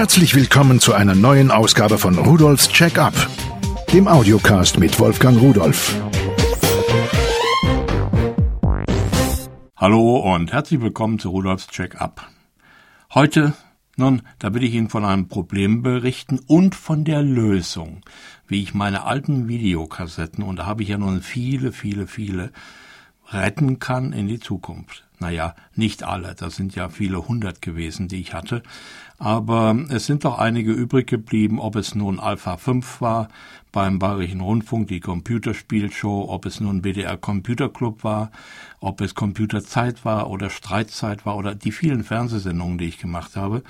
Herzlich willkommen zu einer neuen Ausgabe von Rudolfs Check-up, dem Audiocast mit Wolfgang Rudolf. Hallo und herzlich willkommen zu Rudolfs Check-up. Heute, nun, da will ich Ihnen von einem Problem berichten und von der Lösung, wie ich meine alten Videokassetten, und da habe ich ja nun viele, viele, viele, retten kann in die Zukunft. Naja, nicht alle, das sind ja viele hundert gewesen, die ich hatte, aber es sind doch einige übrig geblieben, ob es nun Alpha 5 war beim Bayerischen Rundfunk, die Computerspielshow, ob es nun BDR Computer Club war, ob es Computerzeit war oder Streitzeit war oder die vielen Fernsehsendungen, die ich gemacht habe.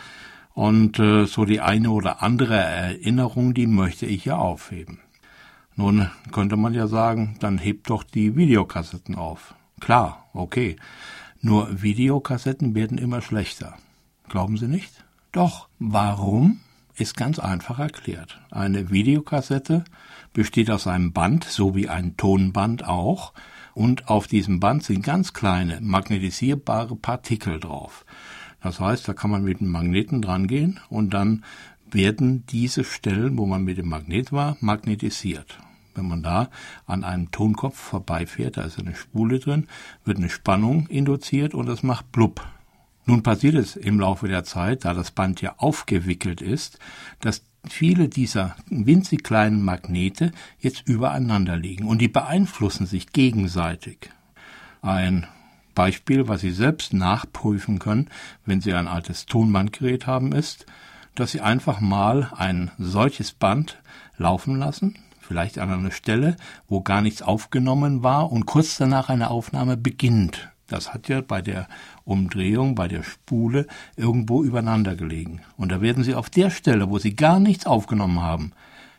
Und äh, so die eine oder andere Erinnerung, die möchte ich ja aufheben. Nun könnte man ja sagen, dann hebt doch die Videokassetten auf. Klar, okay. Nur Videokassetten werden immer schlechter. Glauben Sie nicht? Doch, warum? Ist ganz einfach erklärt. Eine Videokassette besteht aus einem Band, so wie ein Tonband auch, und auf diesem Band sind ganz kleine magnetisierbare Partikel drauf. Das heißt, da kann man mit dem Magneten drangehen und dann werden diese Stellen, wo man mit dem Magnet war, magnetisiert. Wenn man da an einem Tonkopf vorbeifährt, da ist eine Spule drin, wird eine Spannung induziert und das macht blub. Nun passiert es im Laufe der Zeit, da das Band ja aufgewickelt ist, dass viele dieser winzig kleinen Magnete jetzt übereinander liegen und die beeinflussen sich gegenseitig. Ein Beispiel, was Sie selbst nachprüfen können, wenn Sie ein altes Tonbandgerät haben, ist, dass Sie einfach mal ein solches Band laufen lassen, vielleicht an einer Stelle, wo gar nichts aufgenommen war und kurz danach eine Aufnahme beginnt. Das hat ja bei der Umdrehung, bei der Spule irgendwo übereinander gelegen. Und da werden Sie auf der Stelle, wo Sie gar nichts aufgenommen haben,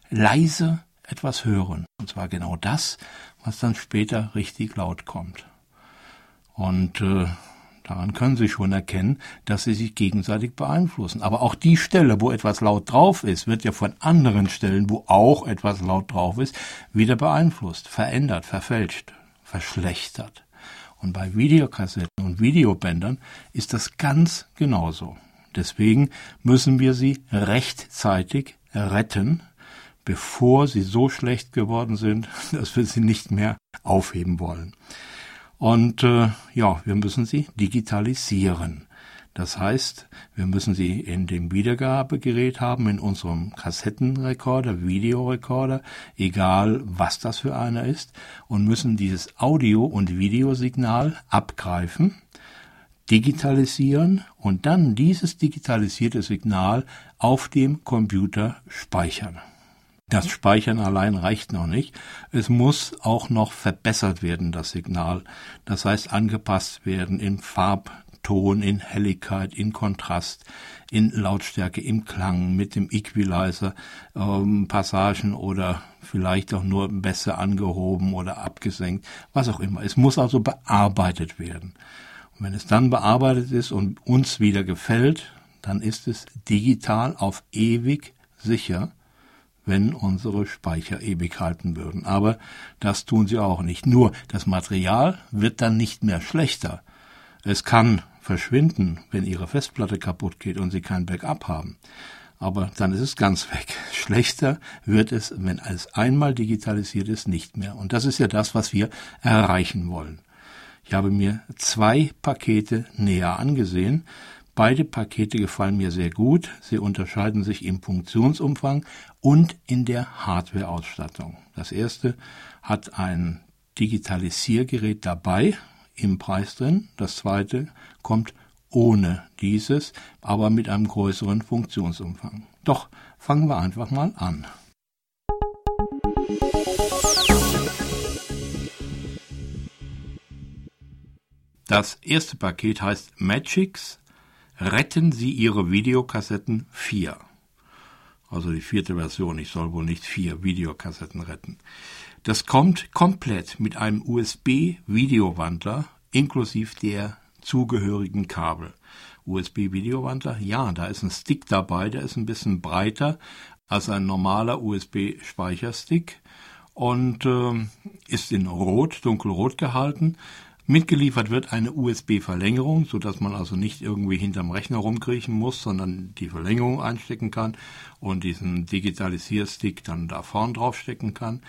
leise etwas hören. Und zwar genau das, was dann später richtig laut kommt. Und äh, Daran können Sie schon erkennen, dass sie sich gegenseitig beeinflussen. Aber auch die Stelle, wo etwas laut drauf ist, wird ja von anderen Stellen, wo auch etwas laut drauf ist, wieder beeinflusst, verändert, verfälscht, verschlechtert. Und bei Videokassetten und Videobändern ist das ganz genauso. Deswegen müssen wir sie rechtzeitig retten, bevor sie so schlecht geworden sind, dass wir sie nicht mehr aufheben wollen. Und äh, ja, wir müssen sie digitalisieren. Das heißt, wir müssen sie in dem Wiedergabegerät haben, in unserem Kassettenrekorder, Videorekorder, egal was das für einer ist, und müssen dieses Audio- und Videosignal abgreifen, digitalisieren und dann dieses digitalisierte Signal auf dem Computer speichern. Das Speichern allein reicht noch nicht. Es muss auch noch verbessert werden, das Signal. Das heißt, angepasst werden in Farbton, in Helligkeit, in Kontrast, in Lautstärke, im Klang, mit dem Equalizer, ähm, Passagen oder vielleicht auch nur besser angehoben oder abgesenkt, was auch immer. Es muss also bearbeitet werden. Und wenn es dann bearbeitet ist und uns wieder gefällt, dann ist es digital auf ewig sicher wenn unsere Speicher ewig halten würden. Aber das tun sie auch nicht. Nur das Material wird dann nicht mehr schlechter. Es kann verschwinden, wenn Ihre Festplatte kaputt geht und Sie kein Backup haben. Aber dann ist es ganz weg. Schlechter wird es, wenn es einmal digitalisiert ist, nicht mehr. Und das ist ja das, was wir erreichen wollen. Ich habe mir zwei Pakete näher angesehen. Beide Pakete gefallen mir sehr gut. Sie unterscheiden sich im Funktionsumfang und in der Hardwareausstattung. Das erste hat ein Digitalisiergerät dabei im Preis drin. Das zweite kommt ohne dieses, aber mit einem größeren Funktionsumfang. Doch fangen wir einfach mal an. Das erste Paket heißt Magix Retten Sie Ihre Videokassetten 4. Also die vierte Version, ich soll wohl nicht vier Videokassetten retten. Das kommt komplett mit einem USB-Videowandler inklusive der zugehörigen Kabel. USB-Videowandler, ja, da ist ein Stick dabei, der ist ein bisschen breiter als ein normaler USB-Speicherstick und äh, ist in Rot, dunkelrot gehalten Mitgeliefert wird eine USB-Verlängerung, so dass man also nicht irgendwie hinterm Rechner rumkriechen muss, sondern die Verlängerung einstecken kann und diesen Digitalisierstick dann da vorn draufstecken kann.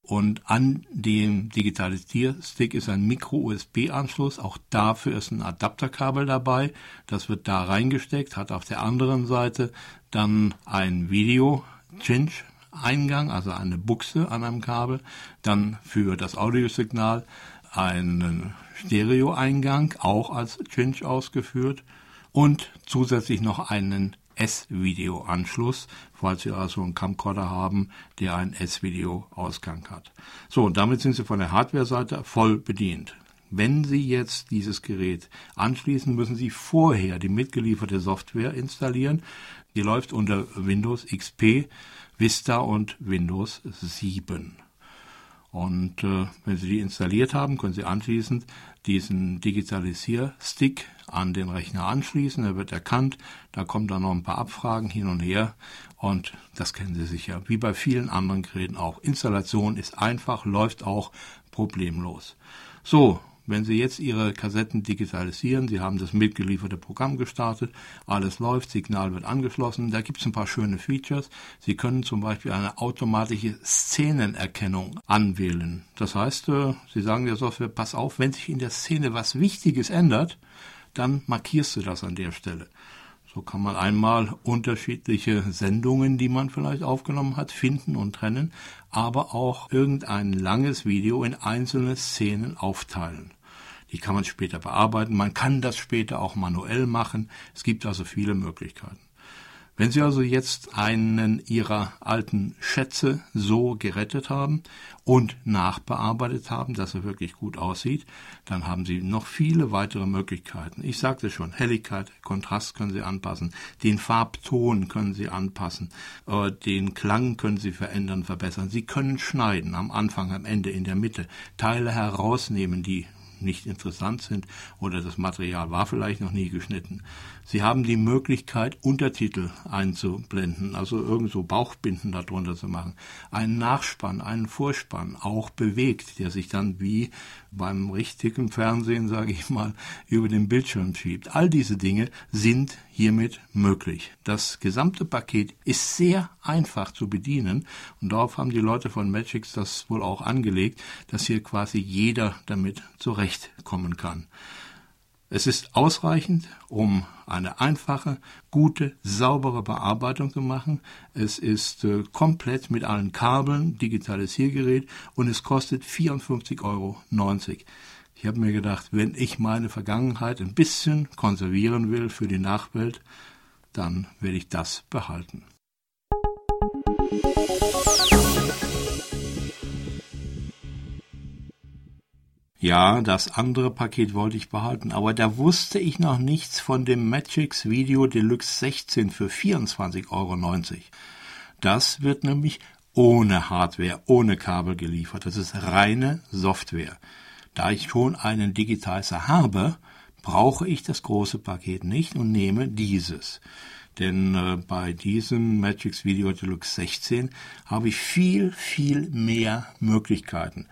Und an dem Digitalisierstick ist ein Micro-USB-Anschluss. Auch dafür ist ein Adapterkabel dabei. Das wird da reingesteckt, hat auf der anderen Seite dann ein Video-Cinch-Eingang, also eine Buchse an einem Kabel. Dann für das Audiosignal einen Stereo-Eingang, auch als Cinch ausgeführt. Und zusätzlich noch einen S-Video-Anschluss, falls Sie also einen Camcorder haben, der einen S-Video-Ausgang hat. So, und damit sind Sie von der Hardware-Seite voll bedient. Wenn Sie jetzt dieses Gerät anschließen, müssen Sie vorher die mitgelieferte Software installieren. Die läuft unter Windows XP, Vista und Windows 7. Und äh, wenn Sie die installiert haben, können Sie anschließend diesen Digitalisierstick an den Rechner anschließen. Er wird erkannt. Da kommen dann noch ein paar Abfragen hin und her. Und das kennen Sie sicher. Wie bei vielen anderen Geräten auch. Installation ist einfach, läuft auch problemlos. So, wenn Sie jetzt Ihre Kassetten digitalisieren, Sie haben das mitgelieferte Programm gestartet, alles läuft, Signal wird angeschlossen, da gibt es ein paar schöne Features. Sie können zum Beispiel eine automatische Szenenerkennung anwählen. Das heißt, äh, Sie sagen der Software, pass auf, wenn sich in der Szene was Wichtiges ändert, dann markierst du das an der Stelle. So kann man einmal unterschiedliche Sendungen, die man vielleicht aufgenommen hat, finden und trennen, aber auch irgendein langes Video in einzelne Szenen aufteilen. Die kann man später bearbeiten. Man kann das später auch manuell machen. Es gibt also viele Möglichkeiten. Wenn Sie also jetzt einen Ihrer alten Schätze so gerettet haben und nachbearbeitet haben, dass er wirklich gut aussieht, dann haben Sie noch viele weitere Möglichkeiten. Ich sagte schon, Helligkeit, Kontrast können Sie anpassen, den Farbton können Sie anpassen, äh, den Klang können Sie verändern, verbessern. Sie können schneiden, am Anfang, am Ende, in der Mitte, Teile herausnehmen, die nicht interessant sind oder das Material war vielleicht noch nie geschnitten. Sie haben die Möglichkeit, Untertitel einzublenden, also irgendwo Bauchbinden darunter zu machen. Einen Nachspann, einen Vorspann, auch bewegt, der sich dann wie beim richtigen Fernsehen, sage ich mal, über den Bildschirm schiebt. All diese Dinge sind hiermit möglich. Das gesamte Paket ist sehr einfach zu bedienen und darauf haben die Leute von Magix das wohl auch angelegt, dass hier quasi jeder damit zurechtkommen kann. Es ist ausreichend, um eine einfache, gute, saubere Bearbeitung zu machen. Es ist äh, komplett mit allen Kabeln, Digitalisiergerät und es kostet 54,90 Euro. Ich habe mir gedacht, wenn ich meine Vergangenheit ein bisschen konservieren will für die Nachwelt, dann werde ich das behalten. Ja, das andere Paket wollte ich behalten, aber da wusste ich noch nichts von dem Magix Video Deluxe 16 für 24,90 Euro. Das wird nämlich ohne Hardware, ohne Kabel geliefert. Das ist reine Software. Da ich schon einen Digitizer habe, brauche ich das große Paket nicht und nehme dieses. Denn äh, bei diesem Magix Video Deluxe 16 habe ich viel, viel mehr Möglichkeiten.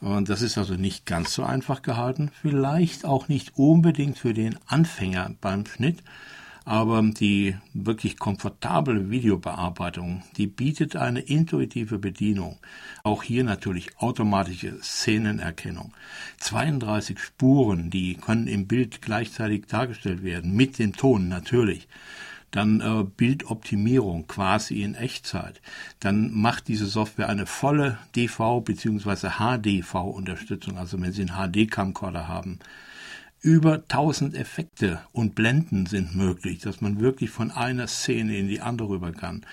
Und das ist also nicht ganz so einfach gehalten, vielleicht auch nicht unbedingt für den Anfänger beim Schnitt, aber die wirklich komfortable Videobearbeitung, die bietet eine intuitive Bedienung. Auch hier natürlich automatische Szenenerkennung. 32 Spuren, die können im Bild gleichzeitig dargestellt werden, mit dem Ton natürlich dann äh, Bildoptimierung quasi in Echtzeit. Dann macht diese Software eine volle DV bzw. HDV-Unterstützung, also wenn Sie einen HD-Camcorder haben. Über 1000 Effekte und Blenden sind möglich, dass man wirklich von einer Szene in die andere rüber kann.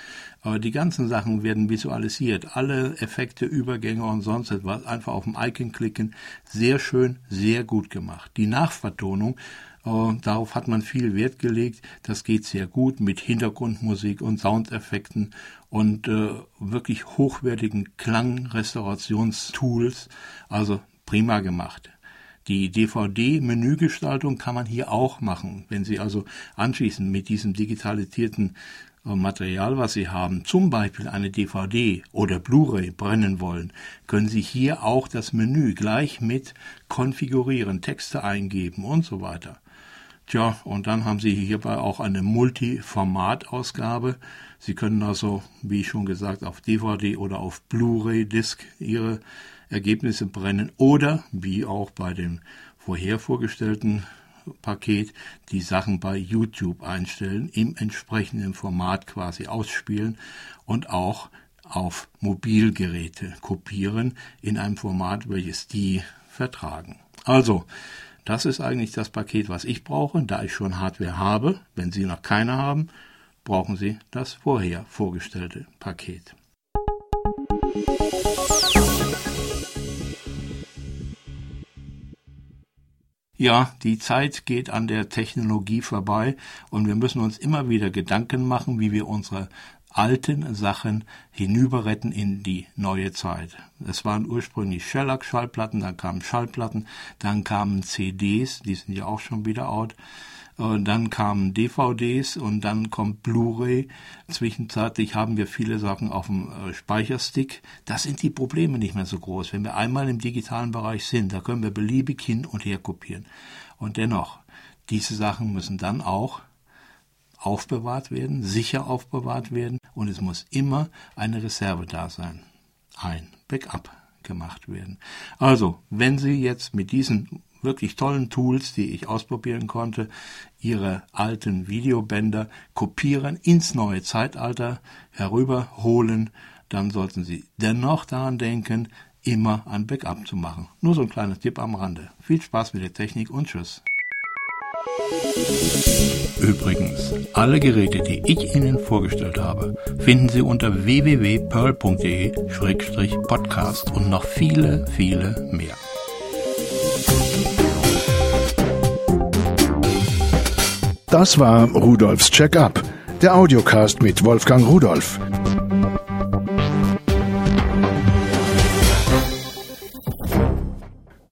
Aber die ganzen Sachen werden visualisiert. Alle Effekte, Übergänge und sonst etwas. Einfach auf dem Icon klicken. Sehr schön, sehr gut gemacht. Die Nachvertonung, äh, darauf hat man viel Wert gelegt. Das geht sehr gut mit Hintergrundmusik und Soundeffekten und äh, wirklich hochwertigen Klangrestaurationstools. Also prima gemacht. Die DVD-Menügestaltung kann man hier auch machen. Wenn Sie also anschließend mit diesem digitalisierten äh, Material, was Sie haben, zum Beispiel eine DVD oder Blu-ray brennen wollen, können Sie hier auch das Menü gleich mit konfigurieren, Texte eingeben und so weiter. Tja, und dann haben Sie hierbei auch eine Multiformatausgabe. Sie können also, wie schon gesagt, auf DVD oder auf Blu-ray-Disc Ihre Ergebnisse brennen oder, wie auch bei dem vorher vorgestellten Paket, die Sachen bei YouTube einstellen, im entsprechenden Format quasi ausspielen und auch auf Mobilgeräte kopieren in einem Format, welches die vertragen. Also, das ist eigentlich das Paket, was ich brauche, da ich schon Hardware habe. Wenn Sie noch keine haben, brauchen Sie das vorher vorgestellte Paket. Ja, die Zeit geht an der Technologie vorbei und wir müssen uns immer wieder Gedanken machen, wie wir unsere alten Sachen hinüberretten in die neue Zeit. Es waren ursprünglich Shellac-Schallplatten, dann kamen Schallplatten, dann kamen CDs, die sind ja auch schon wieder out, dann kamen DVDs und dann kommt Blu-ray. Zwischenzeitlich haben wir viele Sachen auf dem äh, Speicherstick. Da sind die Probleme nicht mehr so groß. Wenn wir einmal im digitalen Bereich sind, da können wir beliebig hin und her kopieren. Und dennoch, diese Sachen müssen dann auch aufbewahrt werden, sicher aufbewahrt werden und es muss immer eine Reserve da sein. Ein Backup gemacht werden. Also, wenn Sie jetzt mit diesen wirklich tollen Tools, die ich ausprobieren konnte, Ihre alten Videobänder kopieren ins neue Zeitalter herüberholen, dann sollten Sie dennoch daran denken, immer ein Backup zu machen. Nur so ein kleiner Tipp am Rande. Viel Spaß mit der Technik und Tschüss. Übrigens, alle Geräte, die ich Ihnen vorgestellt habe, finden Sie unter www.pearl.de-podcast und noch viele, viele mehr. Das war Rudolfs Check-up, der Audiocast mit Wolfgang Rudolf.